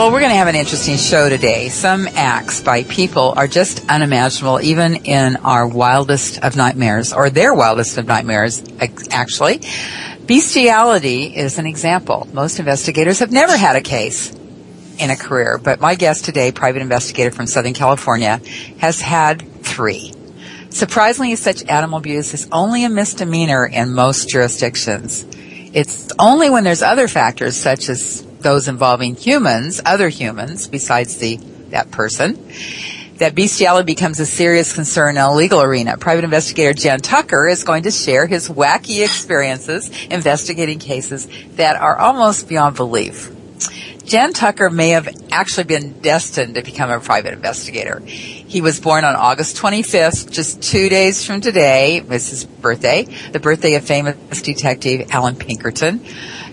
Well, we're going to have an interesting show today. Some acts by people are just unimaginable, even in our wildest of nightmares, or their wildest of nightmares, actually. Bestiality is an example. Most investigators have never had a case in a career, but my guest today, private investigator from Southern California, has had three. Surprisingly, such animal abuse is only a misdemeanor in most jurisdictions. It's only when there's other factors such as those involving humans, other humans besides the that person, that bestiality becomes a serious concern in a legal arena. Private investigator Jan Tucker is going to share his wacky experiences investigating cases that are almost beyond belief. Jan Tucker may have actually been destined to become a private investigator. He was born on August 25th, just two days from today, was his birthday, the birthday of famous detective Allan Pinkerton.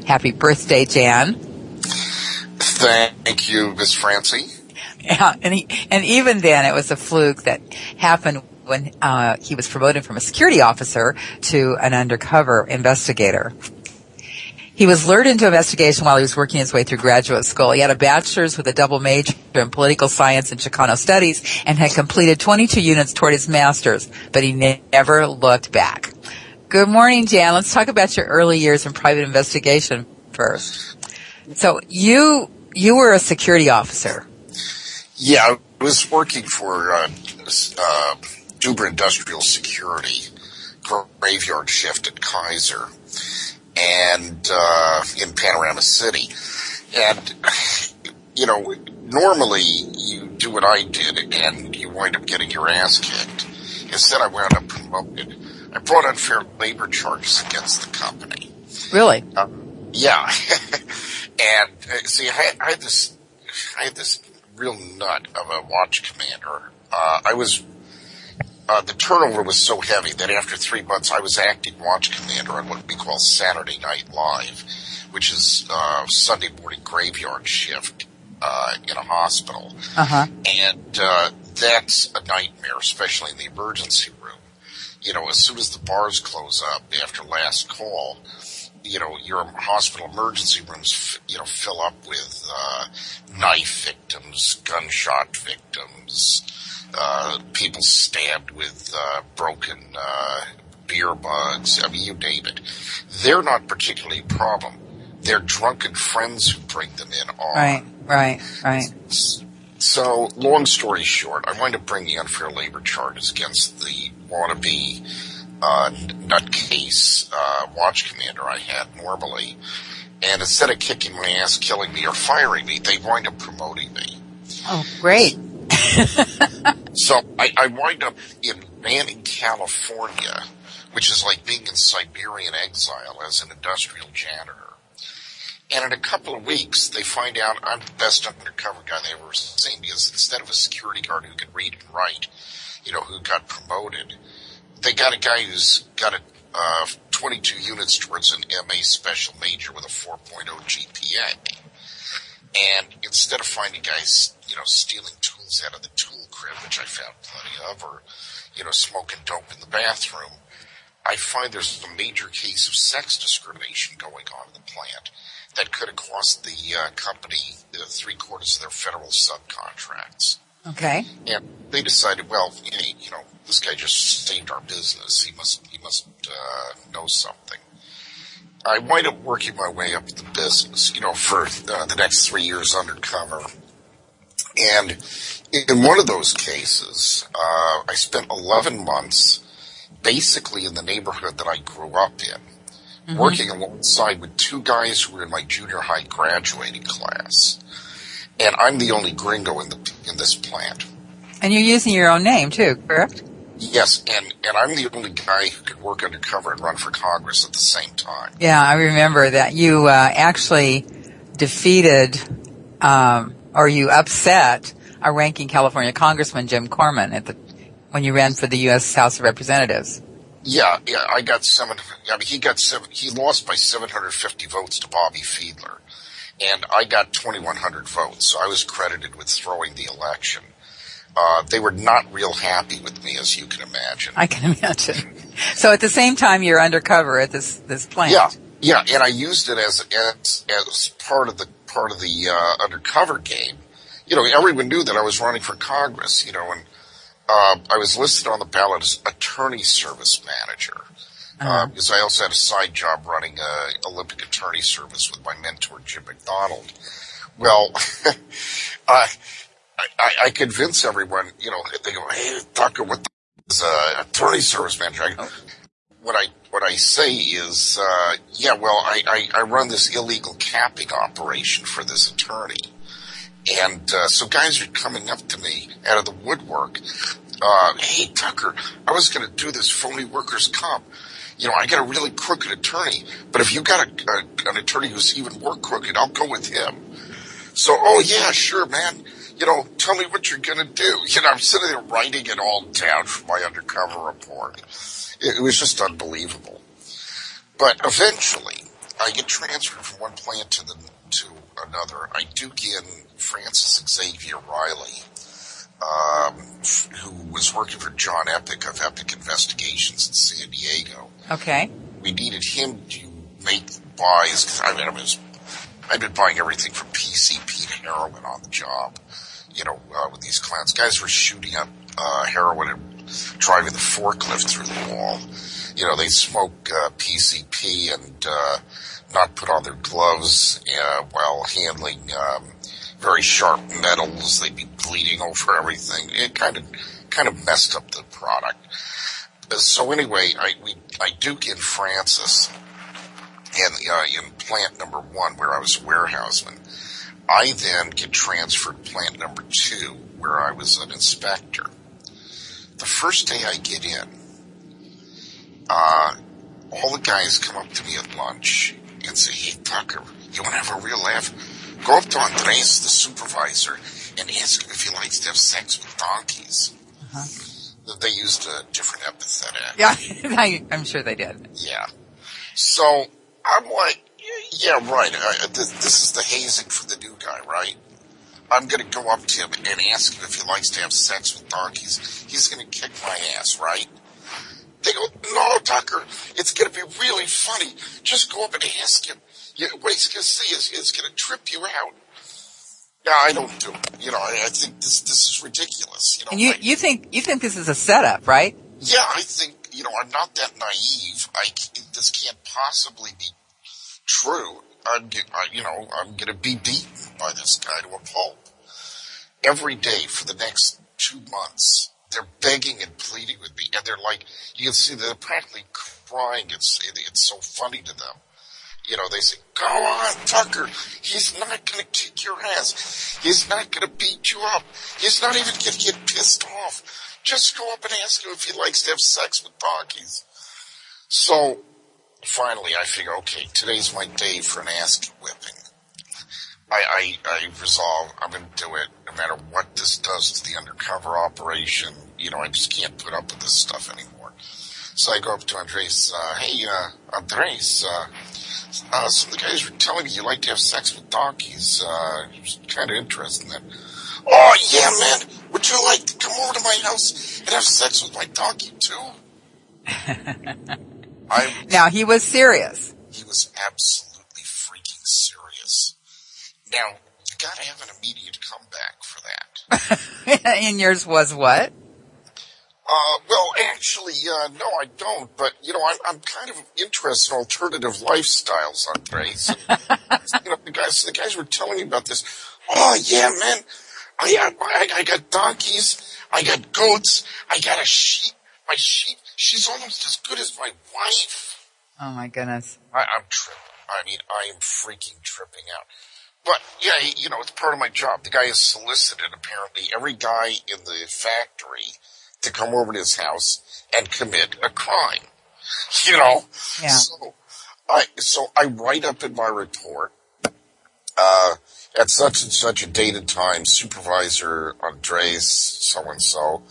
Happy birthday, Jan. Thank you, Miss Francie. Yeah, and he, and even then, it was a fluke that happened when uh, he was promoted from a security officer to an undercover investigator. He was lured into investigation while he was working his way through graduate school. He had a bachelor's with a double major in political science and Chicano studies and had completed 22 units toward his master's, but he never looked back. Good morning, Jan. Let's talk about your early years in private investigation first. So you you were a security officer. Yeah, I was working for uh, uh, Duber Industrial Security, graveyard shift at Kaiser, and uh, in Panorama City. And, you know, normally you do what I did and you wind up getting your ass kicked. Instead, I wound up promoted. I brought unfair labor charges against the company. Really? Uh, yeah. and uh, see, I, I had this, I had this real nut of a watch commander. Uh, I was, uh, the turnover was so heavy that after three months I was acting watch commander on what we call Saturday Night Live, which is, uh, Sunday morning graveyard shift, uh, in a hospital. Uh-huh. And, uh, that's a nightmare, especially in the emergency room. You know, as soon as the bars close up after last call, you know, your hospital emergency rooms, you know, fill up with, uh, knife victims, gunshot victims, uh, people stabbed with, uh, broken, uh, beer bugs. I mean, you name it. They're not particularly a problem. They're drunken friends who bring them in on. Right, right, right. So, long story short, I wind up bringing unfair labor charges against the wannabe uh, nutcase uh, watch commander I had normally. And instead of kicking my ass, killing me, or firing me, they wind up promoting me. Oh, great. so I, I wind up in Manning, California, which is like being in Siberian exile as an industrial janitor. And in a couple of weeks, they find out I'm the best undercover guy they ever seen because instead of a security guard who can read and write, you know, who got promoted, they got a guy who's got a uh, 22 units towards an MA special major with a 4.0 GPA. And instead of finding guys, you know, stealing tools out of the tool crib, which I found plenty of, or, you know, smoking dope in the bathroom, I find there's a major case of sex discrimination going on in the plant that could have cost the uh, company uh, three quarters of their federal subcontracts. Okay. And they decided, well, you know, this guy just saved our business. He must, he must, uh, know something. I wind up working my way up the business, you know, for uh, the next three years undercover. And in one of those cases, uh, I spent 11 months basically in the neighborhood that I grew up in, mm-hmm. working alongside with two guys who were in my junior high graduating class. And I'm the only gringo in the, in this plant. And you're using your own name too, correct? Yes, and, and I'm the only guy who could work undercover and run for Congress at the same time. Yeah, I remember that. You uh, actually defeated, um, or you upset a ranking California Congressman, Jim Corman, at the when you ran for the U.S. House of Representatives. Yeah, yeah, I got seven. I mean, he got seven. He lost by 750 votes to Bobbi Fiedler, and I got 2,100 votes. So I was credited with throwing the election. Uh, they were not real happy with me, as you can imagine. I can imagine. So at the same time, you're undercover at this this plant. Yeah, yeah, and I used it as as, as part of the part of the uh, undercover game. You know, everyone knew that I was running for Congress. You know, and uh, I was listed on the ballot as attorney service manager. Uh-huh. Uh, because I also had a side job running a Olympic attorney service with my mentor Jim McDonald. Well, I, I, I convince everyone, you know, they go, "Hey, Tucker, what the is a attorney service manager?" I go, what I what I say is, uh, yeah, well, I, I, I run this illegal capping operation for this attorney. And uh, so guys are coming up to me out of the woodwork. Uh, hey, Tucker, I was going to do this phony workers' comp. You know, I got a really crooked attorney, but if you got a, a, an attorney who's even more crooked, I'll go with him. So, oh yeah, sure, man. You know, tell me what you're going to do. You know, I'm sitting there writing it all down for my undercover report. It, it was just unbelievable. But eventually, I get transferred from one plant to the to another. I duke in Francis Xavier Riley, um, who was working for John Epic of Epic Investigations in San Diego. Okay. We needed him to make buys because I mean, I was, I've been buying everything from PCP to heroin on the job. You know, uh, with these clowns, guys were shooting up uh, heroin and driving the forklift through the wall. You know, they smoke uh, PCP and uh, not put on their gloves uh, while handling um, very sharp metals. They'd be bleeding over everything. It kind of kind of messed up the product. So anyway, I we I Francis, and uh, in plant number one where I was a warehouseman. I then get transferred to plant number two where I was an inspector. The first day I get in, uh, all the guys come up to me at lunch and say, "Hey Tucker, you want to have a real laugh? Go up to Andres, the supervisor, and ask him if he likes to have sex with donkeys. Uh-huh. They used a different epithet. Yeah, I, am sure they did. Yeah. So I'm like, yeah, right. Uh, this, this is the hazing for the new guy, right? I'm going to go up to him and ask him if he likes to have sex with donkeys. He's going to kick my ass, right? They go, no, Tucker, it's going to be really funny. Just go up and ask him you, what he's going to see is, is going to trip you out. Yeah, I don't do it. You know, I, I think this this is ridiculous. You know, and you I, you think you think this is a setup, right? Yeah, I think you know I'm not that naive. I this can't possibly be true. I'm you know I'm going to be beaten by this guy to a pulp every day for the next two months. They're begging and pleading with me, and they're like, you can see they're practically crying. It's it's so funny to them you know, they say, go on, Tucker. He's not going to kick your ass. He's not going to beat you up. He's not even going to get pissed off. Just go up and ask him if he likes to have sex with donkeys. So finally I figure, okay, today's my day for an ass whipping. I, I, I resolve I'm going to do it no matter what this does to the undercover operation. You know, I just can't put up with this stuff anymore. So I go up to Andres, uh, hey, uh, Andres, uh, uh, some of the guys were telling me you like to have sex with donkeys. Uh, it was kind of interesting that. Oh yeah, man! Would you like to come over to my house and have sex with my donkey too? I, now he was serious. He was absolutely freaking serious. Now you gotta have an immediate comeback for that. and yours was what? Uh, well, actually, uh, no, I don't. But you know, I'm, I'm kind of interested in alternative lifestyles, Andres. you know, the guys, the guys were telling me about this. Oh yeah, man, I got, I, I got donkeys, I got goats, I got a sheep. My sheep, she's almost as good as my wife. Oh my goodness. I, I'm tripping. I mean, I am freaking tripping out. But yeah, you know, it's part of my job. The guy has solicited apparently every guy in the factory to come over to his house and commit a crime. You know? Yeah. So I, so I write up in my report, uh, at such and such a date and time, Supervisor Andres so and so,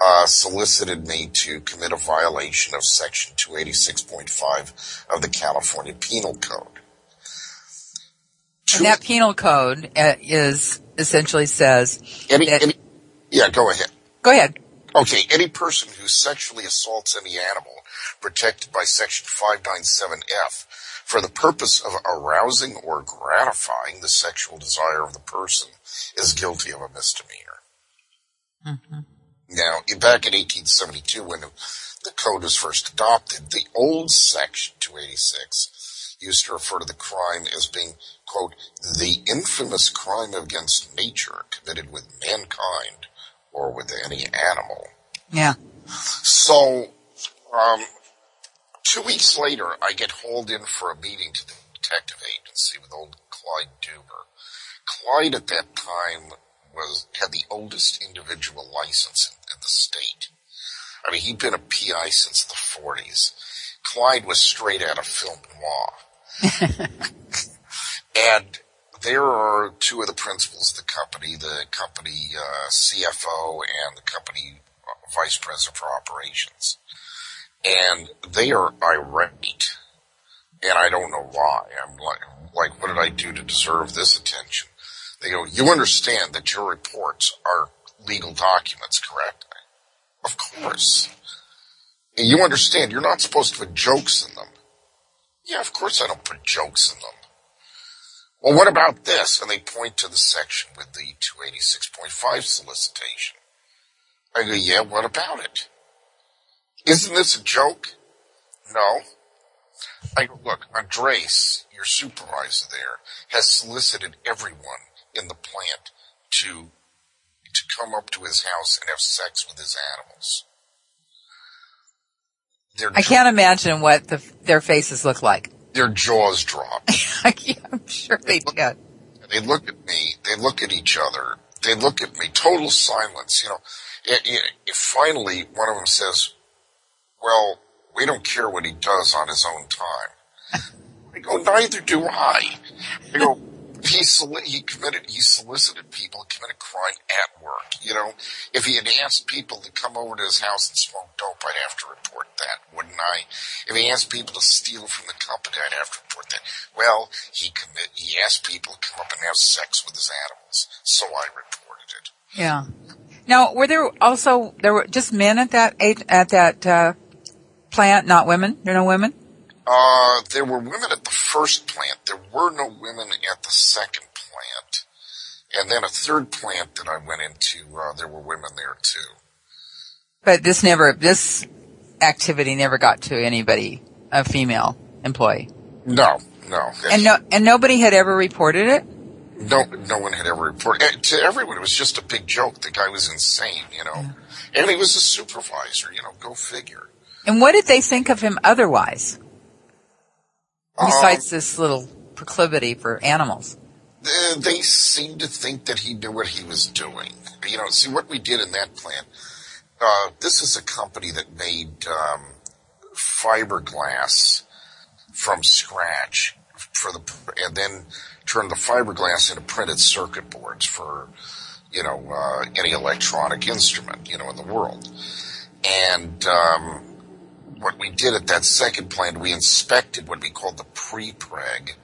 uh, solicited me to commit a violation of section 286.5 of the California Penal Code. And that penal code uh, is essentially says Any, that, any, yeah, go ahead. go ahead. Okay, any person who sexually assaults any animal protected by section 597F for the purpose of arousing or gratifying the sexual desire of the person is guilty of a misdemeanor. Mm-hmm. Now, back in 1872 when the code was first adopted, the old section 286 used to refer to the crime as being, quote, the infamous crime against nature committed with mankind or with any animal. Yeah. So, um, two weeks later, I get hauled in for a meeting to the detective agency with old Clyde Duber. Clyde at that time was had the oldest individual license in, in the state. I mean, he'd been a PI since the 40s. Clyde was straight out of film noir. and there are two of the principals of the company, the company uh, CFO and the company vice president for operations. And they are irate. And I don't know why. I'm like, like, what did I do to deserve this attention? They go, you understand that your reports are legal documents, correct? Of course. And you understand you're not supposed to put jokes in them. Yeah, of course I don't put jokes in them. Well, what about this? And they point to the section with the 286.5 solicitation. I go, yeah, what about it? Isn't this a joke? No. I go, look, Andres, your supervisor there, has solicited everyone in the plant to, to come up to his house and have sex with his animals. Their, I can't imagine what the, their faces look like. Their jaws drop. I'm sure they did. They look at me. They look at each other. They look at me. Total silence. You know. It, it, it finally, one of them says, "Well, we don't care what he does on his own time." I go, "Neither do I." I go, "He he committed. He solicited people to commit a crime at work. You know, if he had asked people to come over to his house and smoke dope, I'd have to report that, wouldn't I? If he asked people to steal from the company, I'd have to report that. Well, he commit. He asked people to come up and have sex with his animals, so I reported it." Yeah. Now, were there also there were just men at that at that uh, plant, not women? There are no women. Uh, there were women at the first plant. There were no women at the second plant. And then a third plant that I went into, uh, there were women there too. But this never, this activity never got to anybody, a female employee, No, no. and no, and nobody had ever reported it. no, no one had ever reported. To everyone, it was just a big joke. The guy was insane, you know. And he was a supervisor, you know, go figure. And what did they think of him otherwise, Um, besides this little proclivity for animals? They seemed to think that he knew what he was doing. You know, see what we did in that plant. Uh, this is a company that made um, fiberglass from scratch for the, and then turned the fiberglass into printed circuit boards for, you know, uh, any electronic instrument, you know, in the world. And um, what we did at that second plant, we inspected what we called the pre-preg,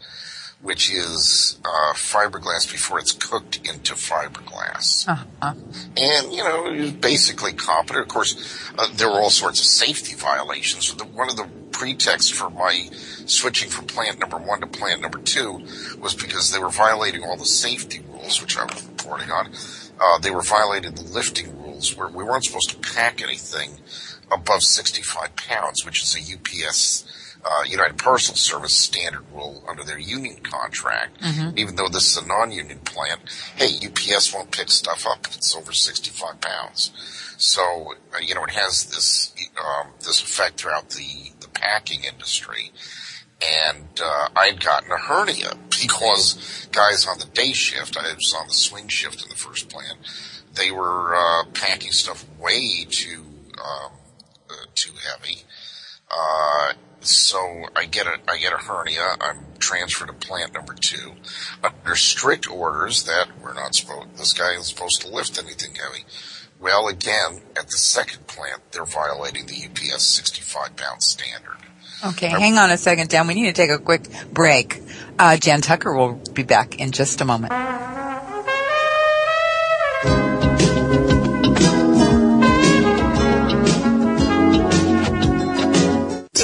which is uh, fiberglass before it's cooked into fiberglass. Uh-huh. And, you know, it was basically competent. Of course, uh, there were all sorts of safety violations. The, one of the pretexts for my switching from plant number one to plant number two was because they were violating all the safety rules, which I was reporting on. Uh, they were violating the lifting rules rules where we weren't supposed to pack anything above 65 pounds, which is a UPS uh, United Parcel Service standard rule under their union contract. Mm-hmm. Even though this is a non-union plant, hey, UPS won't pick stuff up if it's over 65 pounds. So, uh, you know, it has this, um, this effect throughout the, the packing industry. And, uh, I had gotten a hernia because guys on the day shift, I was on the swing shift in the first plant, they were, uh, packing stuff way too, um, uh, too heavy. Uh, so I get a I get a hernia. I'm transferred to plant number two under strict orders that we're not supposed. This guy is supposed to lift anything heavy. Well, again, at the second plant, they're violating the UPS 65 pound standard. Okay, I, hang on a second, Dan. We need to take a quick break. Uh, Jan Tucker will be back in just a moment.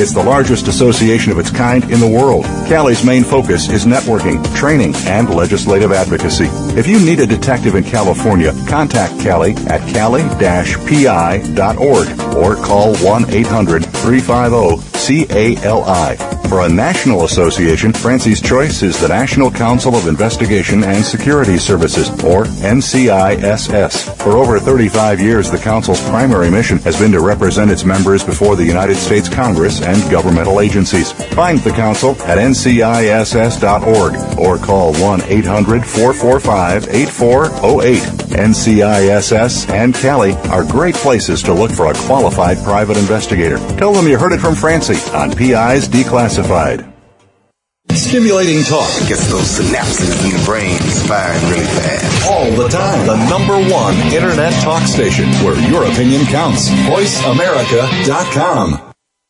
It's the largest association of its kind in the world. CALI's main focus is networking, training, and legislative advocacy. If you need a detective in California, contact CALI at cali-pi.org or call 1-800-350 CALI. For a national association, Francie's choice is the National Council of Investigation and Security Services, or NCISS. For over 35 years, the Council's primary mission has been to represent its members before the United States Congress and governmental agencies. Find the Council at nciss.org or call 1-800-445-8408. NCISS and CALI are great places to look for a qualified private investigator. Tell them you heard it from Francie on PIs Declassified. Stimulating talk gets those synapses in the brain firing really fast. All the time. The number one internet talk station where your opinion counts. VoiceAmerica.com.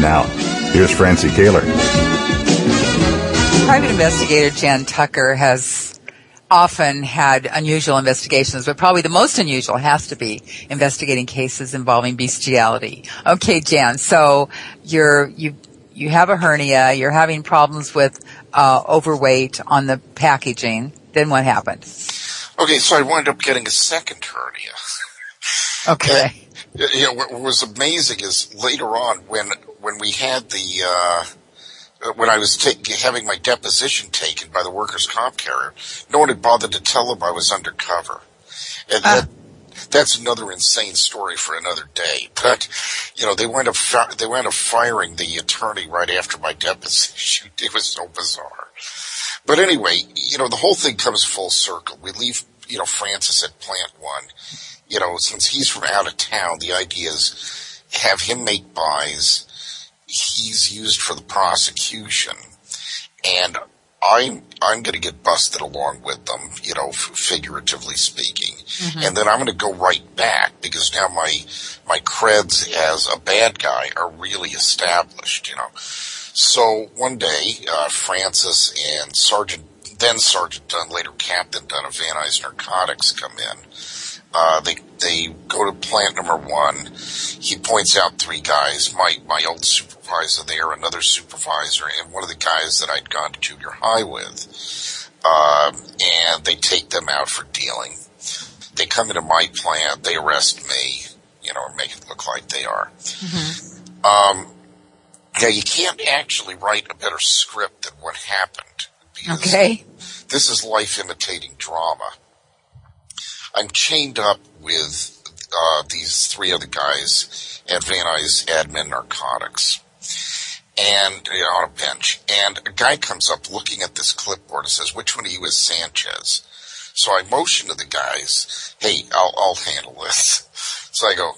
Now, here's Francie Koehler. Private investigator Jan Tucker has often had unusual investigations, but probably the most unusual has to be investigating cases involving bestiality. Okay, Jan, so you're, you, you have a hernia, you're having problems with, uh, overweight on the packaging. Then what happened? Okay, so I wound up getting a second hernia. Okay. And, you know, what was amazing is later on when, when we had the, uh, when I was having my deposition taken by the workers' comp carrier, no one had bothered to tell them I was undercover. And uh. that, that's another insane story for another day. But, you know, they wound up, they wound up firing the attorney right after my deposition. It was so bizarre. But anyway, you know, the whole thing comes full circle. We leave, you know, Francis at plant one. You know, since he's from out of town, the idea is have him make buys he's used for the prosecution, and I'm I'm going to get busted along with them, you know, figuratively speaking, mm-hmm. and then I'm going to go right back because now my my creds as a bad guy are really established, you know. So one day, uh, Francis and Sergeant then Sergeant Dunn, later Captain Dunn of Van Nuys Narcotics, come in uh, they they go to plant number one. He points out three guys. My my old supervisor there, another supervisor, and one of the guys that I'd gone to junior high with. Uh, and they take them out for dealing. They come into my plant. They arrest me. You know, and make it look like they are. Mm-hmm. Um, now you can't actually write a better script than what happened Okay. This is life imitating drama. I'm chained up with uh, these three other guys at Van Nuys Admin Narcotics, and you know, on a bench. And a guy comes up looking at this clipboard and says, "Which one of you is Sanchez?" So I motion to the guys, "Hey, I'll, I'll handle this." So I go,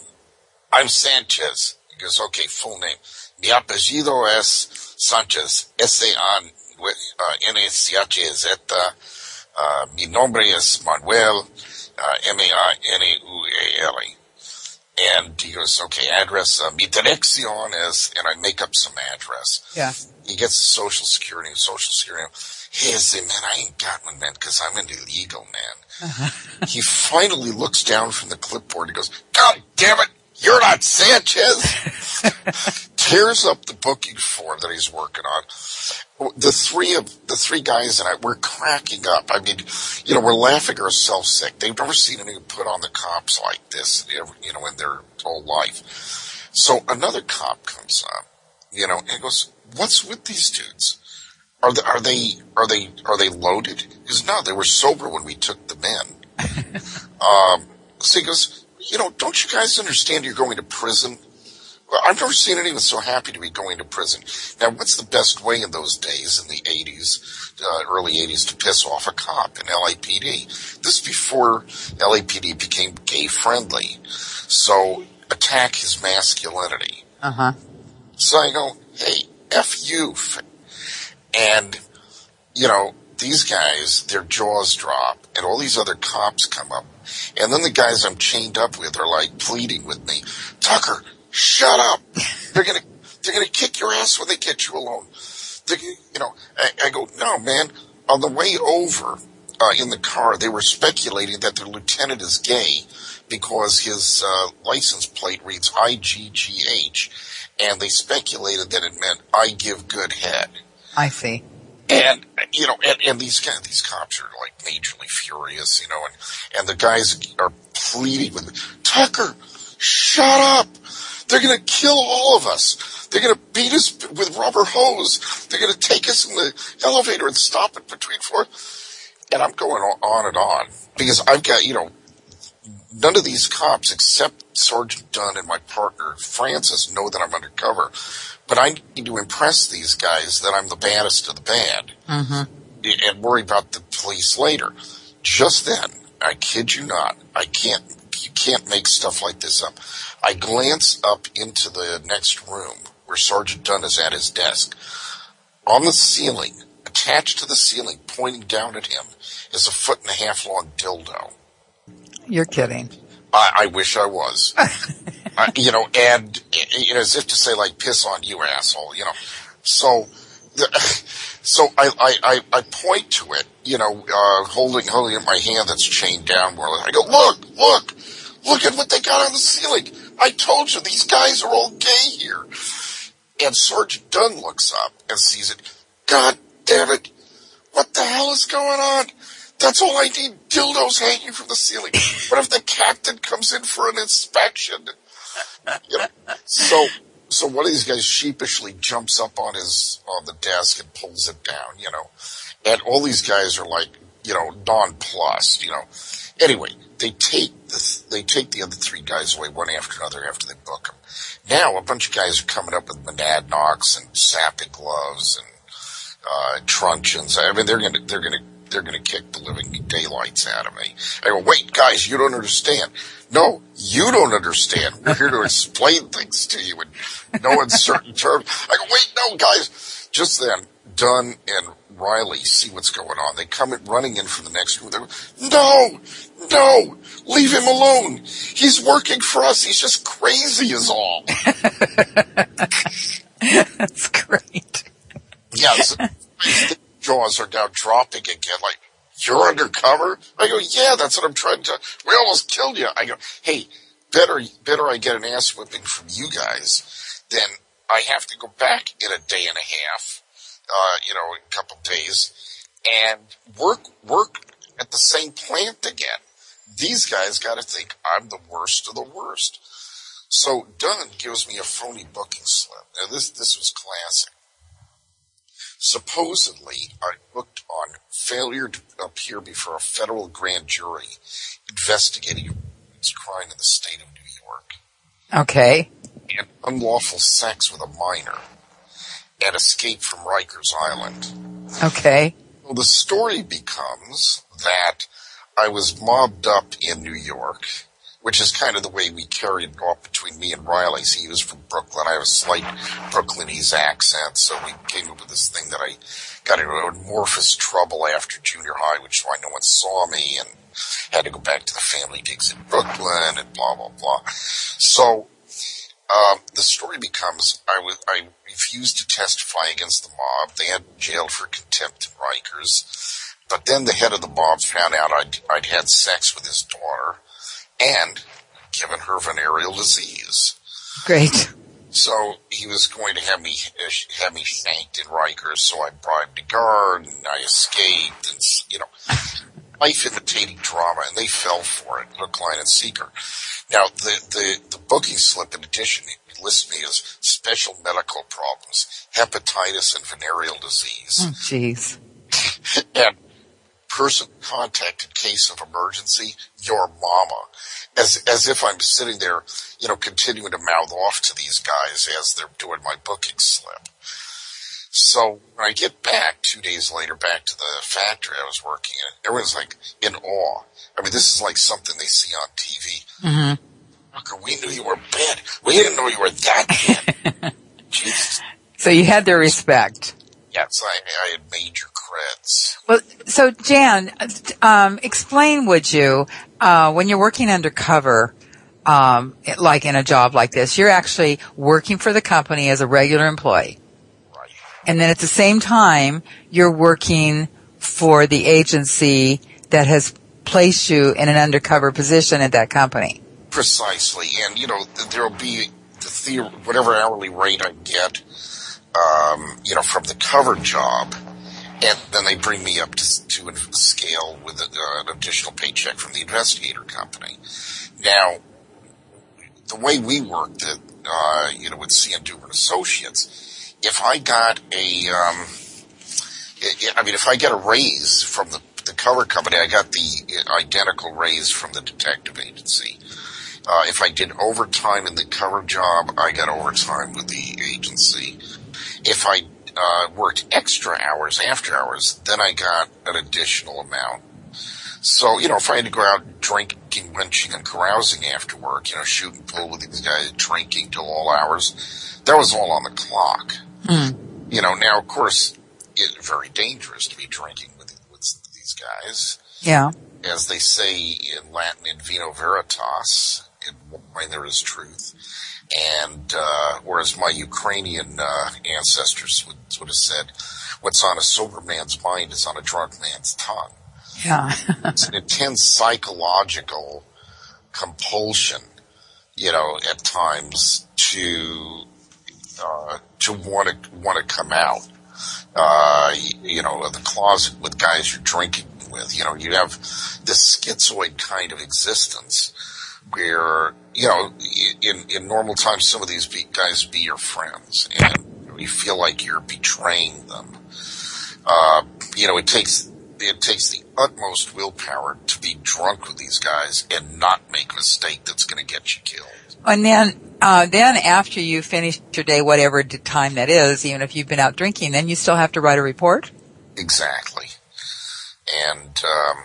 "I'm Sanchez." He goes, "Okay, full name. Mi apellido es Sanchez. S-A-N, uh, N-A-C-H-Z. Uh, mi nombre es Manuel, uh, M-A-I-N-A-U-A-L-E. And he goes, okay, address, uh, mi dirección is, and I make up some address. Yeah. He gets the social security, social security. Hey, I say, man, I ain't got one, man, because I'm an illegal man. he finally looks down from the clipboard and goes, God damn it, you're not Sanchez. Tears up the booking form that he's working on. The three of the three guys and I, we're cracking up. I mean, you know, we're laughing ourselves sick. They've never seen anyone put on the cops like this, you know, in their whole life. So another cop comes up, you know, and goes, "What's with these dudes? Are they are they are they are they loaded?" Because no, they were sober when we took them in. um, so he goes, "You know, don't you guys understand you're going to prison?" Well, I've never seen anyone so happy to be going to prison. Now, what's the best way in those days, in the 80s, uh, early 80s, to piss off a cop in LAPD? This is before LAPD became gay friendly. So, attack his masculinity. Uh huh. So I go, hey, F you. And, you know, these guys, their jaws drop, and all these other cops come up. And then the guys I'm chained up with are like pleading with me, Tucker, shut up. They're gonna, they're gonna kick your ass when they get you alone. They, you know, I, I go, no, man. On the way over, uh, in the car, they were speculating that their lieutenant is gay because his, uh, license plate reads IGGH. And they speculated that it meant I give good head. I see. And you know, and, and these guys, these cops are like majorly furious, you know, and and the guys are pleading with me, Tucker, shut up! They're gonna kill all of us. They're gonna beat us with rubber hose. They're gonna take us in the elevator and stop it between floors. And I'm going on and on because I've got you know none of these cops except Sergeant Dunn and my partner Francis know that I'm undercover. But I need to impress these guys that I'm the baddest of the bad mm-hmm. and worry about the police later. Just then, I kid you not, I can't, you can't make stuff like this up. I glance up into the next room where Sergeant Dunn is at his desk. On the ceiling, attached to the ceiling, pointing down at him, is a foot and a half long dildo. You're kidding. I, I wish I was. I, you know, and you know, as if to say, like, piss on you, asshole. You know, so, so I, I, I, point to it. You know, uh, holding holding in my hand that's chained down. Where I go, look, look, look at what they got on the ceiling. I told you these guys are all gay here. And Sergeant Dunn looks up and sees it. God damn it! What the hell is going on? That's all I need. Dildos hanging from the ceiling. What if the captain comes in for an inspection? You know, so, so one of these guys sheepishly jumps up on his, on the desk and pulls it down, you know, and all these guys are like, you know, nonplussed, you know. Anyway, they take the, they take the other three guys away one after another after they book them. Now a bunch of guys are coming up with monadnocks and sappy gloves and, uh, truncheons. I mean, they're gonna, they're gonna, they're gonna kick the living daylights out of me. I go, wait, guys, you don't understand. No, you don't understand. We're here to explain things to you in no uncertain terms. I go, wait, no, guys. Just then, Dunn and Riley see what's going on. They come in, running in from the next room. They go, no, no, leave him alone. He's working for us. He's just crazy is all. That's great. Yes. the jaws are now dropping again. Like, you're undercover? I go, yeah, that's what I'm trying to, we almost killed you. I go, hey, better, better I get an ass whipping from you guys than I have to go back in a day and a half, uh, you know, a couple days and work, work at the same plant again. These guys gotta think I'm the worst of the worst. So Dunn gives me a phony booking slip. Now this, this was classic. Supposedly, I booked on failure to appear before a federal grand jury investigating a crime in the state of New York. Okay. And unlawful sex with a minor and escape from Rikers Island. Okay. Well, the story becomes that I was mobbed up in New York, which is kind of the way we carried it off between me and Riley. See, he was from Brooklyn. I have a slight Brooklynese accent, so we came up with this thing that I got into amorphous trouble after junior high, which is why no one saw me and had to go back to the family digs in Brooklyn and blah, blah, blah. So, um, the story becomes I refused to testify against the mob. They had jailed for contempt in Rikers. But then the head of the mob found out I'd, I'd had sex with his daughter and given her venereal disease. Great. So he was going to have me have me shanked in Rikers. So I bribed a guard and I escaped, and you know, life imitating drama, and they fell for it, hook, line, and seeker. Now the the the booking slip, in addition, lists me as special medical problems, hepatitis and venereal disease. Oh, jeez. and person contact in case of emergency, your mama. As, as if I'm sitting there, you know, continuing to mouth off to these guys as they're doing my booking slip. So when I get back two days later, back to the factory I was working in, everyone's like in awe. I mean, this is like something they see on TV. Mm-hmm. we knew you were bad. We didn't know you were that bad. Jesus. So you had their respect. Yes, I, I had major Well, so Jan, um, explain, would you, uh, when you're working undercover, um, like in a job like this, you're actually working for the company as a regular employee. Right. And then at the same time, you're working for the agency that has placed you in an undercover position at that company. Precisely. And, you know, there'll be the whatever hourly rate I get, um, you know, from the cover job. And then they bring me up to, to scale with a, uh, an additional paycheck from the investigator company. Now, the way we worked it, uh, you know, with C and Associates, if I got a, um, I mean, if I get a raise from the, the cover company, I got the identical raise from the detective agency. Uh, if I did overtime in the cover job, I got overtime with the agency. If I uh, worked extra hours after hours, then I got an additional amount. So, you know, if I had to go out drinking, wenching, and carousing after work, you know, shooting pool with these guys, drinking till all hours, that was all on the clock. Mm. You know, now, of course, it's very dangerous to be drinking with, with these guys. Yeah. As they say in Latin, in vino veritas, in wine there is truth. And, uh, whereas my Ukrainian, uh, ancestors would, would have said, what's on a sober man's mind is on a drunk man's tongue. Yeah. it's an intense psychological compulsion, you know, at times to, uh, to want to, want to come out, uh, you know, of the closet with guys you're drinking with. You know, you have this schizoid kind of existence where, you know, in, in normal times, some of these be, guys be your friends and you feel like you're betraying them. Uh, you know, it takes, it takes the utmost willpower to be drunk with these guys and not make a mistake that's going to get you killed. And then, uh, then after you finish your day, whatever time that is, even if you've been out drinking, then you still have to write a report? Exactly. And, um,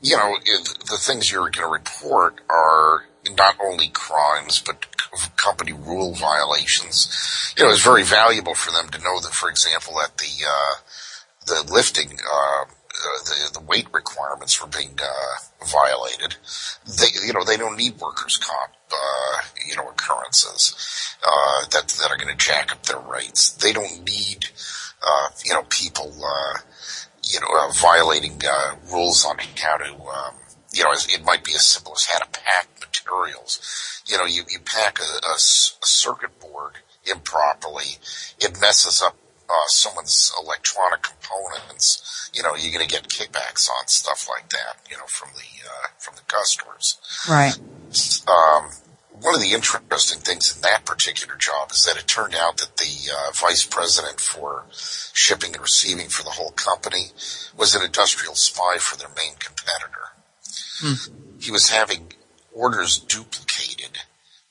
you know, the things you're going to report are not only crimes, but company rule violations. You know, it's very valuable for them to know that, for example, that the, uh, the lifting, uh, uh, the, the weight requirements were being uh, violated. They, you know, they don't need workers' comp, uh, you know, occurrences uh, that that are going to jack up their rates. They don't need, uh, you know, people, uh, you know, violating rules on how to, um, you know, it might be as simple as how to pack materials. You know, you you pack a, a, a circuit board improperly, it messes up uh, someone's electronic components, you know, you're going to get kickbacks on stuff like that, you know, from the uh, from the customers. Right. Um, one of the interesting things in that particular job is that it turned out that the uh, vice president for shipping and receiving for the whole company was an industrial spy for their main competitor. Hmm. He was having orders duplicated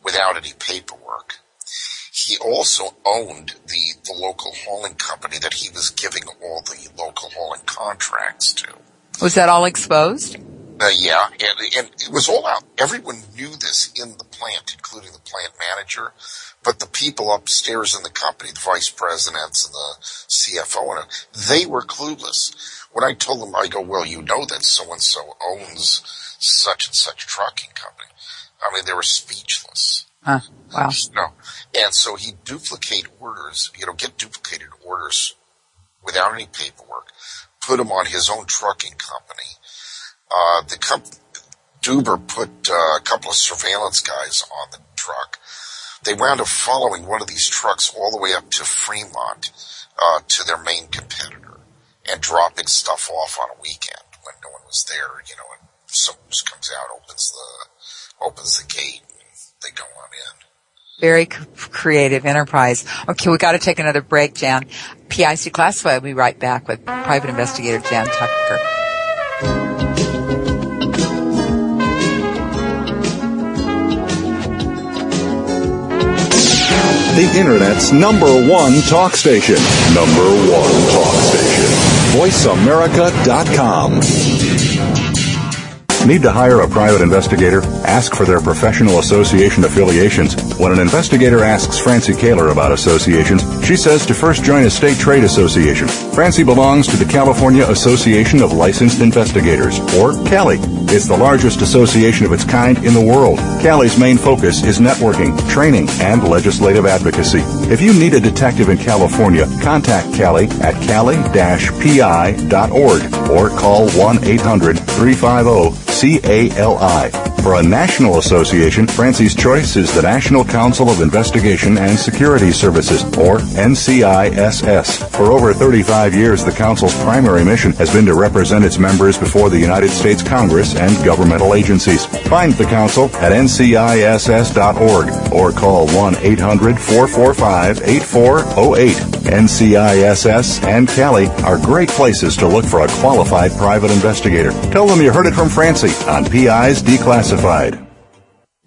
without any paperwork. He also owned the, the local hauling company that he was giving all the local hauling contracts to. Was that all exposed? Uh, yeah, and, and it was all out. Everyone knew this in the plant, including the plant manager, but the people upstairs in the company, the vice presidents and the CFO, and they were clueless. When I told them, I go, well, you know that so and so owns such and such trucking company. I mean, they were speechless. Huh. Wow. No. And so he duplicate orders, you know, get duplicated orders without any paperwork, put them on his own trucking company uh, the comp- Duber put uh, a couple of surveillance guys on the truck. They wound up following one of these trucks all the way up to Fremont uh, to their main competitor and dropping stuff off on a weekend when no one was there. You know, and someone just comes out, opens the opens the gate, and they go on in. Very creative enterprise. Okay, we got to take another break, Jan. PI's Declassified. We'll be right back with private investigator Jan Tucker. The Internet's number one talk station. Number one talk station. VoiceAmerica.com. Need to hire a private investigator? Ask for their professional association affiliations. When an investigator asks Francie Koehler about associations, she says to first join a state trade association. Francie belongs to the California Association of Licensed Investigators, or CALI. It's the largest association of its kind in the world. CALI's main focus is networking, training, and legislative advocacy. If you need a detective in California, contact CALI at cali-pi.org or call 1-800-350 C-A-L-I. For a national association, Francie's choice is the National Council of Investigation and Security Services, or NCISS. For over 35 years, the Council's primary mission has been to represent its members before the United States Congress and governmental agencies. Find the Council at nciss.org or call 1-800-445-8408. NCISS and Cali are great places to look for a qualified private investigator. Tell them you heard it from Francie on PI's Declassified.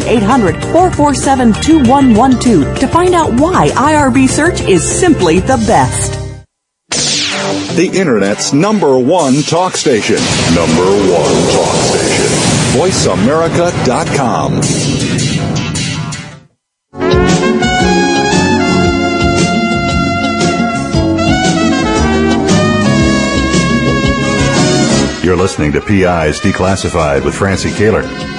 1-800-447-2112 to find out why IRB Search is simply the best. The Internet's number one talk station. Number one talk station. VoiceAmerica.com. You're listening to PI's Declassified with Francie Koehler.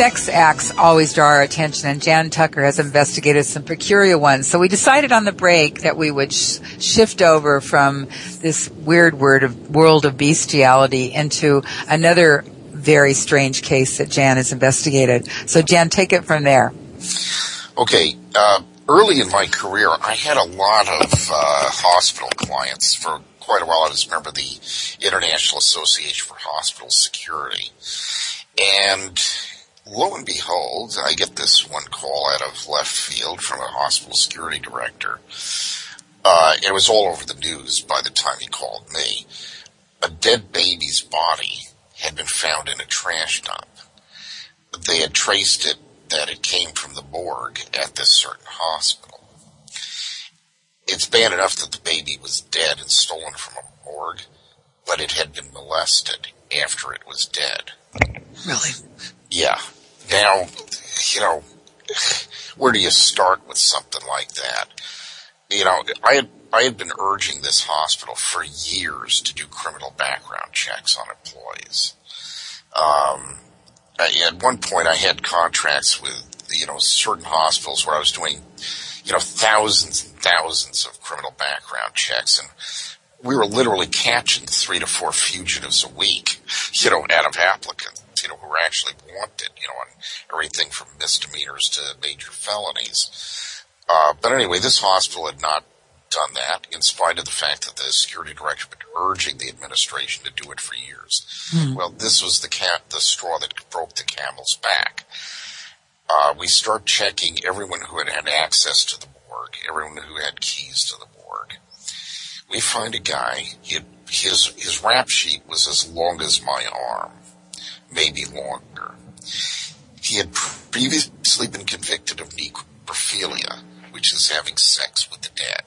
sex acts always draw our attention, and Jan Tucker has investigated some peculiar ones. So we decided on the break that we would sh- shift over from this weird word of world of bestiality into another very strange case that Jan has investigated. So Jan, take it from there. Okay. Uh, early in my career, I had a lot of uh, hospital clients for quite a while. I was a member of the International Association for Hospital Security. And lo and behold, I get this one call out of left field from a hospital security director. Uh, it was all over the news by the time he called me. A dead baby's body had been found in a trash dump. They had traced it that it came from the morgue at this certain hospital. It's bad enough that the baby was dead and stolen from a morgue, but it had been molested after it was dead. Really? Yeah. Now, you know, where do you start with something like that? You know, I had I had been urging this hospital for years to do criminal background checks on employees. Um, at one point, I had contracts with you know certain hospitals where I was doing you know thousands and thousands of criminal background checks, and we were literally catching three to four fugitives a week, you know, out of applicants, you know, who were actually wanted, you know, on everything from misdemeanors to major felonies. Uh, but anyway, this hospital had not done that in spite of the fact that the security director had been urging the administration to do it for years. Hmm. Well, this was the cat, the straw that broke the camel's back. Uh, we start checking everyone who had had access to the morgue, everyone who had keys to the morgue. We find a guy, had, his, his rap sheet was as long as my arm, maybe longer. He had previously been convicted of necrophilia, which is having sex with the dead.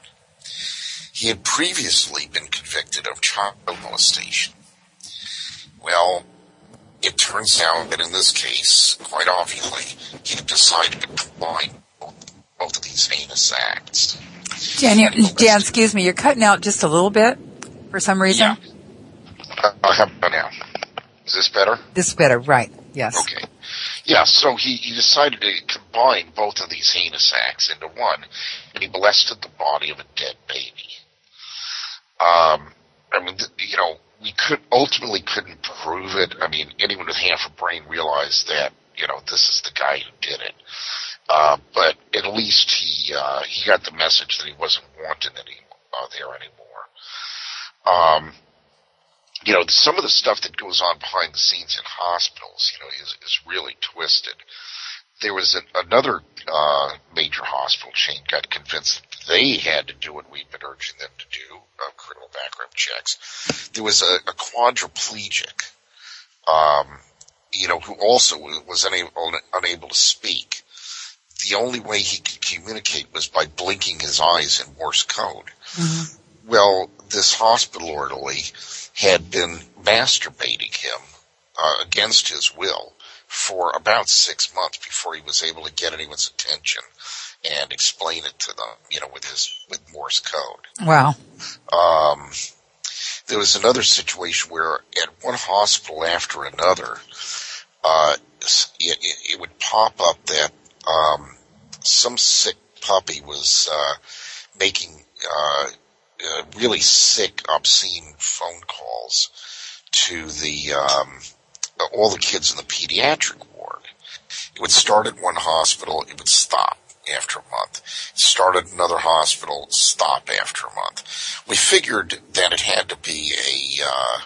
He had previously been convicted of child molestation. Well, it turns out that in this case, quite obviously, he decided to combine both, of these heinous acts. Dan, Dan, excuse me, you're cutting out just a little bit for some reason. Yeah. Uh, about now? Is this better? This is better, right? Yes. Okay. Yeah, so he, he decided to combine both of these heinous acts into one, and he molested the body of a dead baby. Um, I mean, you know, we could ultimately couldn't prove it. I mean, anyone with half a brain realized that you know this is the guy who did it. Uh, but at least he uh, he got the message that he wasn't wanted any, uh, there anymore. Um, you know, some of the stuff that goes on behind the scenes in hospitals, you know, is is really twisted. There was an, another uh, major hospital chain got convinced that they had to do what we've been urging them to do, uh, criminal background checks. There was a, a quadriplegic, um, you know, who also was unable, unable to speak. The only way he could communicate was by blinking his eyes in Morse code. Mm-hmm. Well, this hospital orderly had been masturbating him uh, against his will for about six months before he was able to get anyone's attention and explain it to them, you know, with his with Morse code. Wow. Um, there was another situation where at one hospital after another, uh, it, it, it, would pop up that um, some sick puppy was uh, making uh, uh really sick, obscene phone calls to the um, all the kids in the pediatric ward. It would start at one hospital, it would stop after a month. Started another hospital, stop after a month. We figured that it had to be a, uh,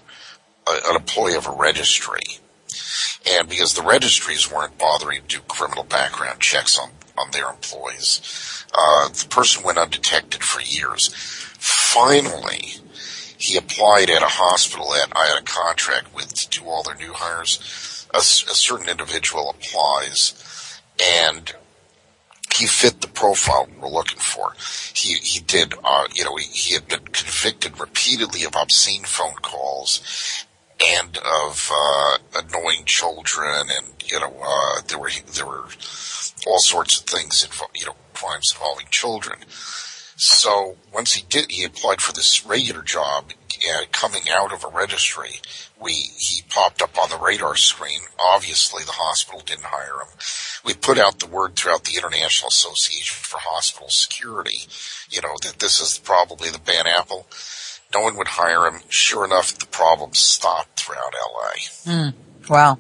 a, an employee of a registry. And because the registries weren't bothering to do criminal background checks on, on their employees, uh, the person went undetected for years. Finally, he applied at a hospital that I had a contract with to do all their new hires. A, a certain individual applies and he fit the profile we're looking for. He he did. Uh, you know, he, he had been convicted repeatedly of obscene phone calls and of uh, annoying children, and you know, uh, there were there were all sorts of things, you know, crimes involving children. So once he did, he applied for this regular job. Uh, coming out of a registry, we he popped up on the radar screen. Obviously, the hospital didn't hire him. We put out the word throughout the International Association for Hospital Security, you know, that this is probably the bad apple. No one would hire him. Sure enough, the problem stopped throughout LA. Mm, wow.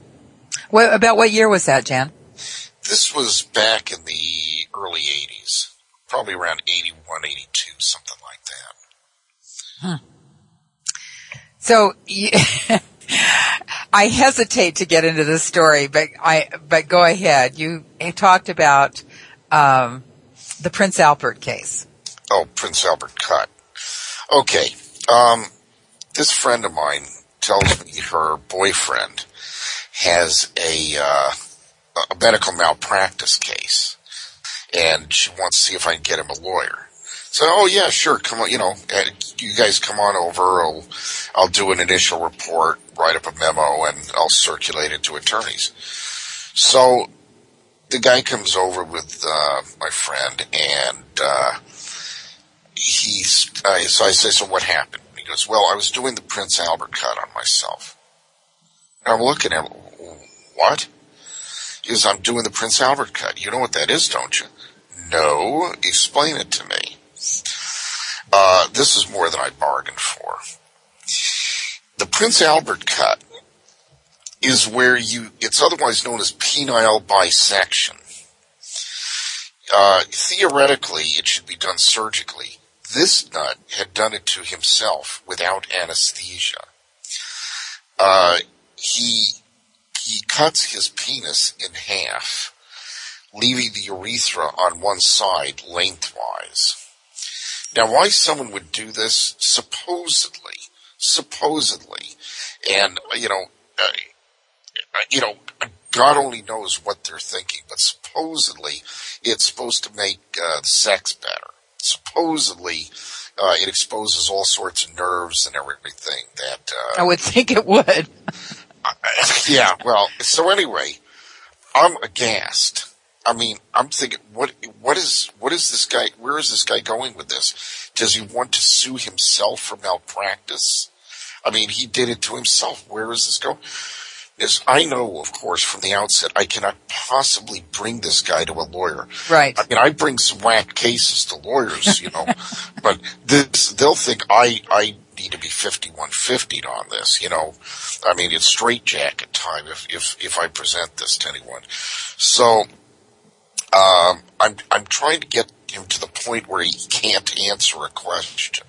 What, about what year was that, Jan? This was back in the early 80s probably around 81, 82, something like that. Hmm. So, I hesitate to get into this story, but I, but go ahead. You talked about, um, the Prince Albert case. Oh, Prince Albert cut. Okay. Um, this friend of mine tells me her boyfriend has a, uh, a medical malpractice case and she wants to see if I can get him a lawyer. So, oh yeah, sure, come on, you know, you guys come on over. I'll, I'll do an initial report, write up a memo, and I'll circulate it to attorneys. So the guy comes over with uh, my friend, and uh, he's. Uh, so I say, "So what happened?" He goes, "Well, I was doing the Prince Albert cut on myself." And I'm looking at him. What? He goes, "I'm doing the Prince Albert cut. You know what that is, don't you?" No. Explain it to me. Uh, this is more than I bargained for. The Prince Albert cut is where you, it's otherwise known as penile bisection. Uh, theoretically, it should be done surgically. This nut had done it to himself without anesthesia. Uh, he, he cuts his penis in half, leaving the urethra on one side lengthwise. Now, why someone would do this, supposedly, supposedly, and, you know, uh, you know, God only knows what they're thinking, but supposedly it's supposed to make uh, sex better. Supposedly, uh, it exposes all sorts of nerves and everything that. Uh, I would think it would. yeah, well, so anyway, I'm aghast. I mean, I'm thinking, what, what is, what is this guy, where is this guy going with this? Does he want to sue himself for malpractice? I mean, he did it to himself. Where is this going? Is I know, of course, from the outset, I cannot possibly bring this guy to a lawyer. Right. I mean, I bring some whack cases to lawyers, you know, but this, they'll think I, I need to be 5150 on this, you know. I mean, it's straight jacket time if, if, if I present this to anyone. So, um, I'm, I'm trying to get him to the point where he can't answer a question.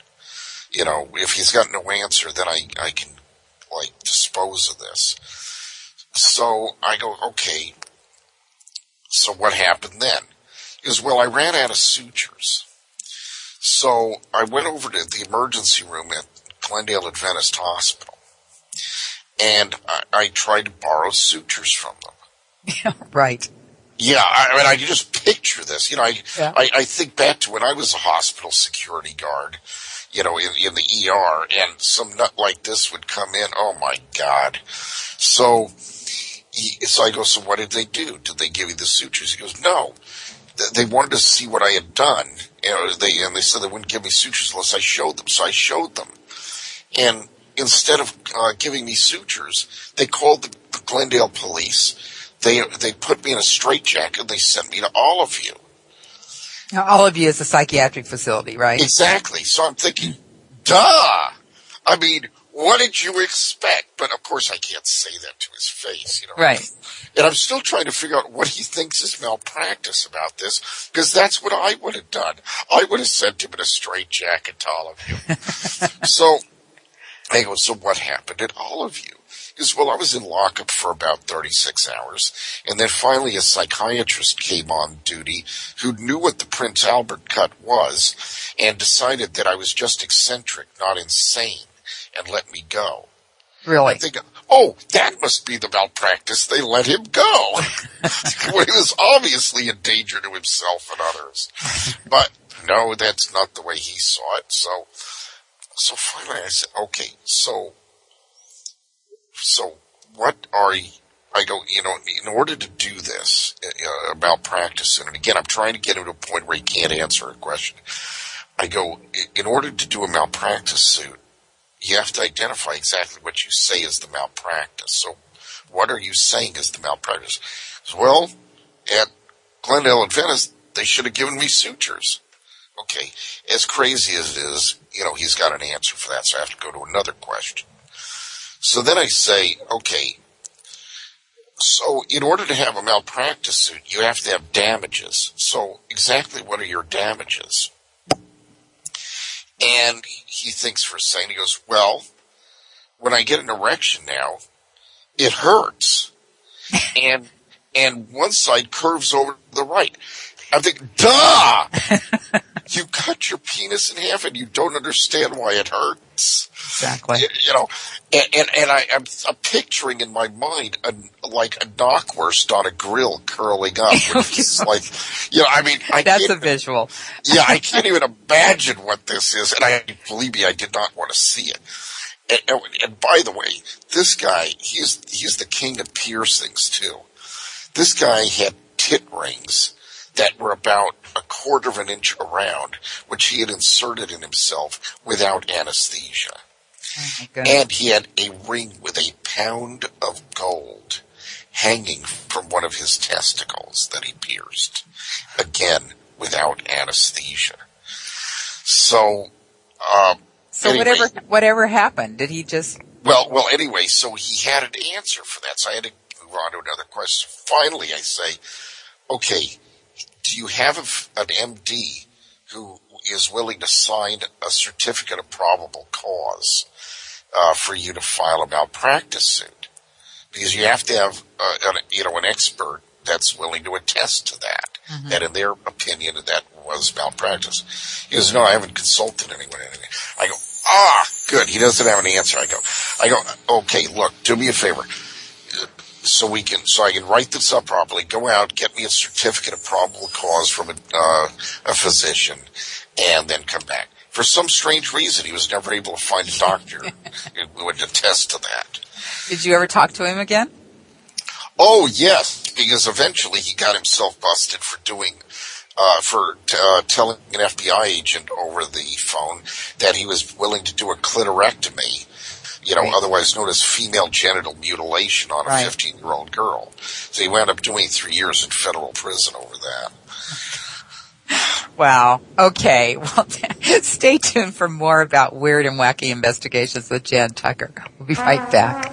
You know, if he's got no answer, then I, I can, like, dispose of this. So I go, okay. So what happened then? He goes, well, I ran out of sutures. So I went over to the emergency room at Glendale Adventist Hospital and I, I tried to borrow sutures from them. right. Yeah, I, I mean, I can just picture this. You know, I, Yeah. I, I think back to when I was a hospital security guard, you know, in, in the ER, and some nut like this would come in. Oh my God! So, he, so I go. So what did they do? Did they give you the sutures? He goes, No. They wanted to see what I had done. Know, they and they said they wouldn't give me sutures unless I showed them. So I showed them, and instead of uh, giving me sutures, they called the, the Glendale police. They they put me in a straitjacket. and They sent me to Olive View. Now, Olive View is a psychiatric facility, right? Exactly. So I'm thinking, duh. I mean, what did you expect? But of course, I can't say that to his face, you know. Right. And I'm still trying to figure out what he thinks is malpractice about this, because that's what I would have done. I would have sent him in a straitjacket to Olive View. so I go, so what happened at Olive View? Because, well, I was in lockup for about 36 hours, and then finally a psychiatrist came on duty who knew what the Prince Albert cut was and decided that I was just eccentric, not insane, and let me go. Really? I think, oh, that must be the malpractice. They let him go. when he was obviously a danger to himself and others. But no, that's not the way he saw it. So, so finally I said, okay, so, so what are you, I go, you know, in order to do this uh, about practice, and again, I'm trying to get him to a point where he can't answer a question. I go, in order to do a malpractice suit, you have to identify exactly what you say is the malpractice. So, what are you saying is the malpractice? Well, at Glendale Adventist, they should have given me sutures. Okay, as crazy as it is, you know, he's got an answer for that, so I have to go to another question. So then I say, okay, so in order to have a malpractice suit, you have to have damages. So exactly what are your damages? And he thinks for a second, he goes, well, when I get an erection now, it hurts. and, and one side curves over to the right. I think, duh! you cut your penis in half and you don't understand why it hurts. Exactly. You, you know, and, and, and I, I'm, I'm picturing in my mind a, like a knockwurst on a grill curling up. Is like, you know, I mean, I That's a visual. yeah, I can't even imagine what this is, and I believe me, I did not want to see it. And, and, and by the way, this guy, he's he's the king of piercings too. This guy had tit rings that were about a quarter of an inch around, which he had inserted in himself without anesthesia. Oh. And he had a ring with a pound of gold hanging from one of his testicles that he pierced. Again, without anesthesia. So, um, so anyway. whatever whatever happened, did he just well, well, anyway, so he had an answer for that. So I had to move on to another question. Finally, I say, okay, do you have a, an MD who is willing to sign a certificate of probable cause uh, for you to file a malpractice suit? Because you have to have, uh, an, you know, an expert that's willing to attest to that. that in their opinion, that was malpractice. He goes, no, I haven't consulted anyone. I go, ah, good. He doesn't have an answer. I go, I go, okay, look, do me a favor. So we can, so I can write this up properly. Go out, get me a certificate of probable cause from a, uh, a physician, and then come back. For some strange reason, he was never able to find a doctor who would attest to that. did you ever talk to him again? Oh yes, because eventually he got himself busted for doing, uh, for uh, telling an FBI agent over the phone that he was willing to do a clitorectomy, you know, Right. otherwise known as female genital mutilation on a Right. 15 year old girl. So he wound up doing three years in federal prison over that. Wow. Okay. Well, stay tuned for more about weird and wacky investigations with Jan Tucker. We'll be right back.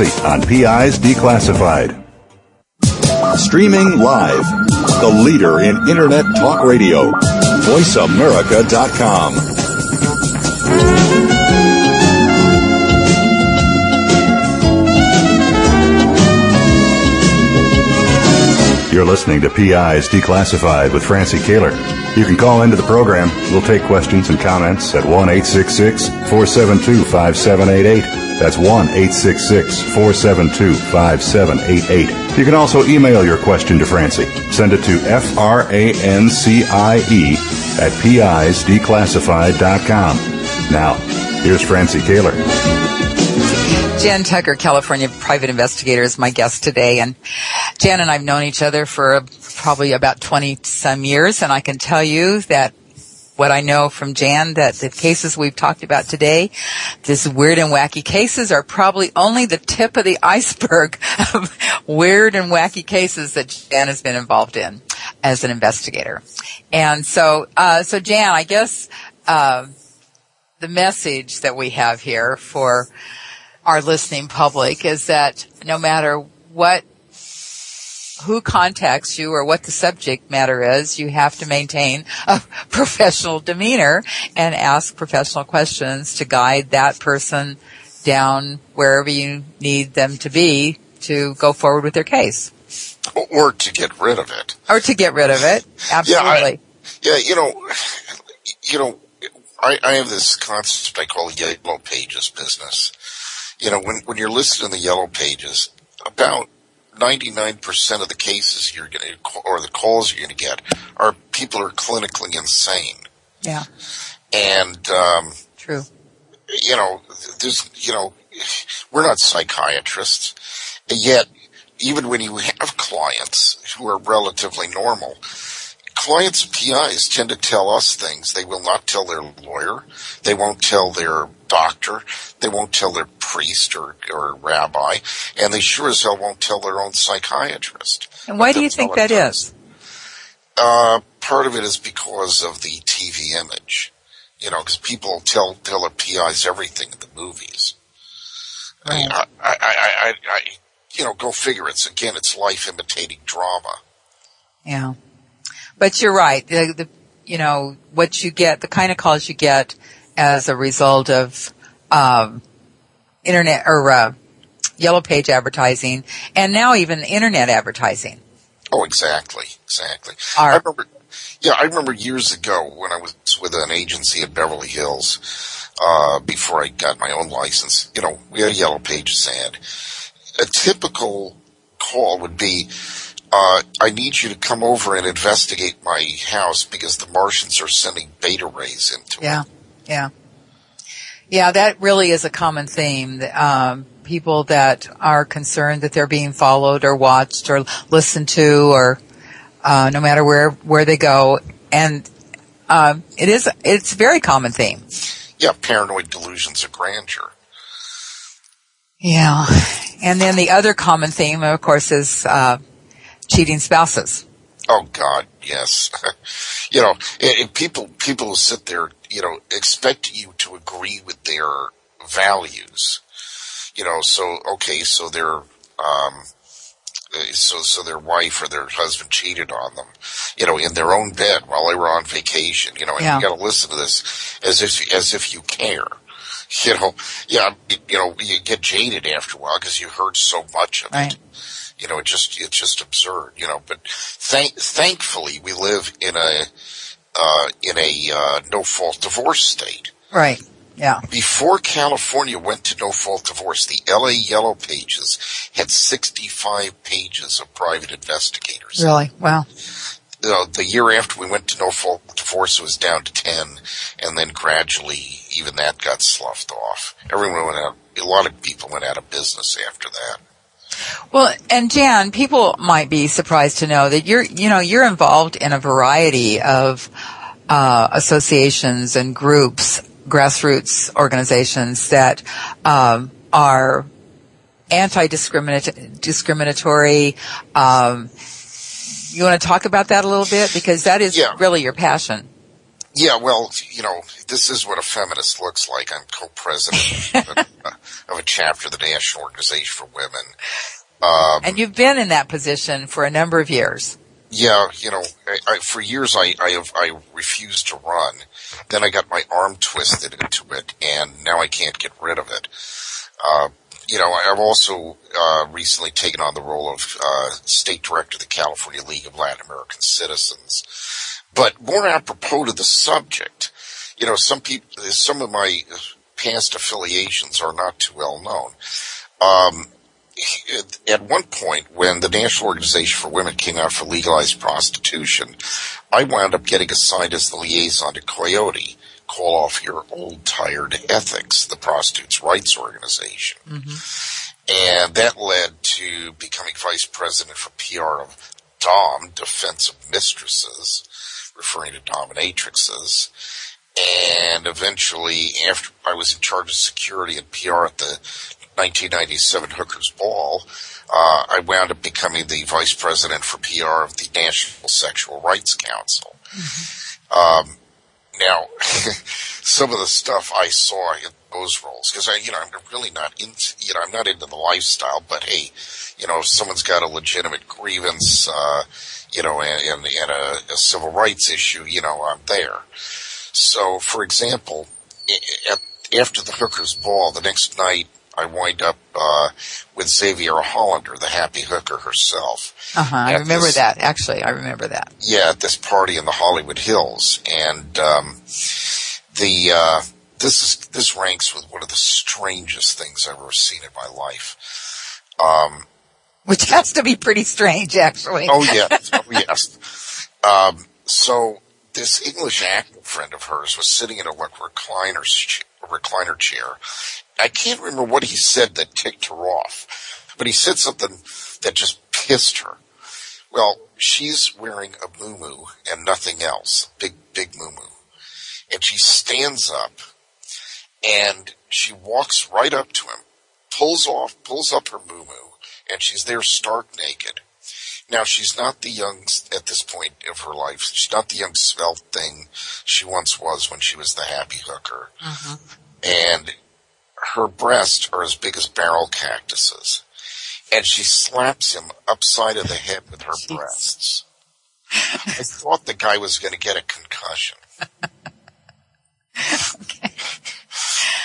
on PI's Declassified. Streaming live. The leader in Internet talk radio. VoiceAmerica.com. You're listening to PI's Declassified with Francie Koehler. You can call into the program. We'll take questions and comments at 1 866 472 5788. That's 1 866 472 5788. You can also email your question to Francie. Send it to F R A N C I E at PI'sDeclassified.com. Now, here's Francie Koehler. Jan Tucker, California private investigator, is my guest today. And Jan and I've known each other for probably about 20 some years. And I can tell you that what I know from Jan, that the cases we've talked about today, these weird and wacky cases are probably only the tip of the iceberg of weird and wacky cases that Jan has been involved in as an investigator. And so, uh, so Jan, I guess, uh, the message that we have here for our listening public is that no matter what who contacts you or what the subject matter is, you have to maintain a professional demeanor and ask professional questions to guide that person down wherever you need them to be to go forward with their case. Or to get rid of it. Or to get rid of it. Absolutely. Yeah, I, yeah you know, you know, I, I have this concept I call yellow pages business. You know, when, when you're listed in the yellow pages, about 99% of the cases you're going to, or the calls you're going to get are people are clinically insane. Yeah. And, um, true. You know, there's, you know, we're not psychiatrists. And yet, even when you have clients who are relatively normal, clients PIs tend to tell us things they will not tell their lawyer. They won't tell their doctor. They won't tell their priest or, or rabbi. And they sure as hell won't tell their own psychiatrist. And why do you think that is? Uh, part of it is because of the TV image. You know, because people tell, tell their PIs everything in the movies. Right. I, I, I, I, you know, go figure. It's again, it's life imitating drama. Yeah. But you're right. The, the, you know, what you get, the kind of calls you get as a result of, um, internet or, uh, yellow page advertising and now even internet advertising. Oh, exactly. Exactly. Are, I remember, yeah, I remember years ago when I was with an agency in Beverly Hills, uh, before I got my own license, you know, we had a yellow pages ad. A typical call would be, uh, I need you to come over and investigate my house because the Martians are sending beta rays into yeah. it. Yeah. Yeah, that really is a common theme. Um, people that are concerned that they're being followed or watched or listened to or, uh, no matter where, where they go. And, um, it is, it's a very common theme. Yeah, paranoid delusions of grandeur. Yeah. And then the other common theme, of course, is, uh, cheating spouses. Oh God, yes. you know, and people people sit there, you know, expect you to agree with their values. You know, so okay, so their um, so so their wife or their husband cheated on them, you know, in their own bed while they were on vacation. You know, and yeah. you got to listen to this as if as if you care. You know, yeah, you know, you get jaded after a while because you heard so much of right. it. You know, it just it's just absurd. You know, but thank thankfully we live in a uh, in a uh, no fault divorce state. Right. Yeah. Before California went to no fault divorce, the LA Yellow Pages had 65 pages of private investigators. Really? Wow. Uh, the year after we went to no fault divorce, it was down to 10, and then gradually even that got sloughed off. Everyone went out, a lot of people went out of business after that. Well, and Jan, people might be surprised to know that you're, you know, you're involved in a variety of uh, associations and groups, grassroots organizations that um, are anti-discriminatory. Um, you want to talk about that a little bit because that is yeah. really your passion. Yeah, well, you know, this is what a feminist looks like. I'm co-president of, a, of, a, chapter of the National Organization for Women. Um, and you've been in that position for a number of years. Yeah, you know, I, I, for years I, I have, I refused to run. Then I got my arm twisted into it, and now I can't get rid of it. Uh, you know, I've also uh, recently taken on the role of uh, state director of the California League of Latin American Citizens. But more apropos to the subject, you know, some people, some of my past affiliations are not too well known. Um, at one point, when the National Organization for Women came out for legalized prostitution, I wound up getting assigned as the liaison to Coyote, Call Off Your Old Tired Ethics, the prostitutes' rights organization. Mm-hmm. And that led to becoming vice president for PR of DOM, Defense of Mistresses, referring to dominatrixes. And eventually, after I was in charge of security and PR at the 1997 Hookers Ball, uh, I wound up becoming the vice president for PR of the National Sexual Rights Council. Mm-hmm. Um, now, some of the stuff I saw in those roles, because I, you know, I'm really not into, you know, I'm not into the lifestyle, but hey, you know, if someone's got a legitimate grievance, uh, you know, and, and a, a, civil rights issue, you know, I'm there. So, for example, at, after the hooker's ball, the next night I wind up uh, with Xaviera Hollander, the happy hooker herself. Uh huh. I remember this, that. Actually, I remember that. Yeah, at this party in the Hollywood Hills, and um, the uh, this is this ranks with one of the strangest things I've ever seen in my life. Um, Which has to be pretty strange, actually. oh yes, oh yes. Um, so this English actor friend of hers was sitting in a recliner recliner chair. I can't remember what he said that ticked her off, but he said something that just pissed her. Well, she's wearing a muumuu and nothing else, big big muumuu, and she stands up and she walks right up to him, pulls off, pulls up her muumuu, and she's there stark naked. Now she's not the young, at this point of her life, she's not the young svelte thing she once was when she was the happy hooker. Mm-hmm. And her breasts are as big as barrel cactuses. And she slaps him upside of the head with her Jeez. breasts. I thought the guy was going to get a concussion. okay.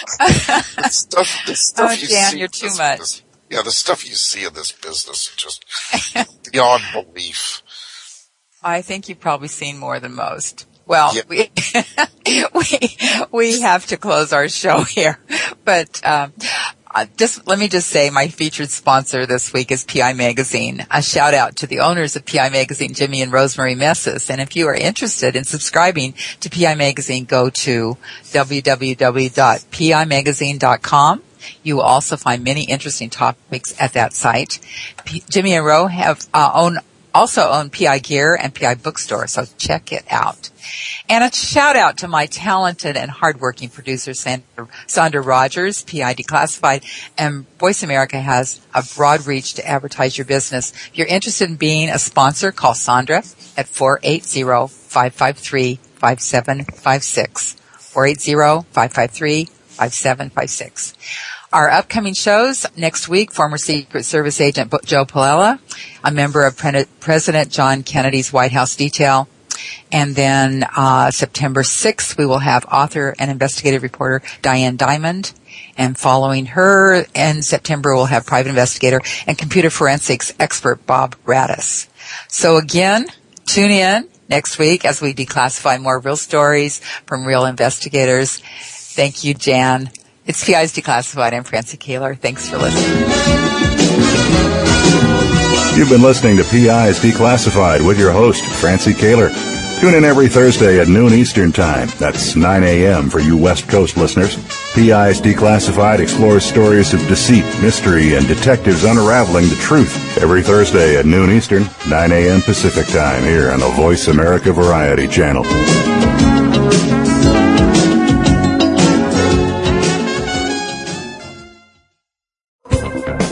the stuff, the stuff oh, you Dan, see you're too much. Yeah, the stuff you see in this business is just beyond belief. I think you've probably seen more than most. Well, yeah. we, we, we have to close our show here, but, um, uh, just let me just say my featured sponsor this week is PI Magazine. A shout out to the owners of PI Magazine, Jimmy and Rosemary Mesis. And if you are interested in subscribing to PI Magazine, go to www.pimagazine.com. You will also find many interesting topics at that site. P- Jimmy and Ro have uh, own also own PI Gear and PI Bookstore, so check it out. And a shout out to my talented and hardworking producer, Sandra, Sandra Rogers, PI Declassified, and Voice America has a broad reach to advertise your business. If you're interested in being a sponsor, call Sandra at 480-553-5756. 480-553-5756. Our upcoming shows next week, former Secret Service agent Joe Paolella, a member of President John Kennedy's White House detail, and then uh, September 6th, we will have author and investigative reporter Diane Dimond. And following her in September, we'll have private investigator and computer forensics expert Bob Radis. So again, tune in next week as we declassify more real stories from real investigators. Thank you, Jan. It's PI's Declassified. I'm Francie Koehler. Thanks for listening. You've been listening to PI's Declassified with your host, Francie Koehler. Tune in every Thursday at noon Eastern Time. That's 9 a.m. for you West Coast listeners. PI's Declassified explores stories of deceit, mystery, and detectives unraveling the truth. Every Thursday at noon Eastern, 9 a.m. Pacific Time here on the Voice America Variety Channel.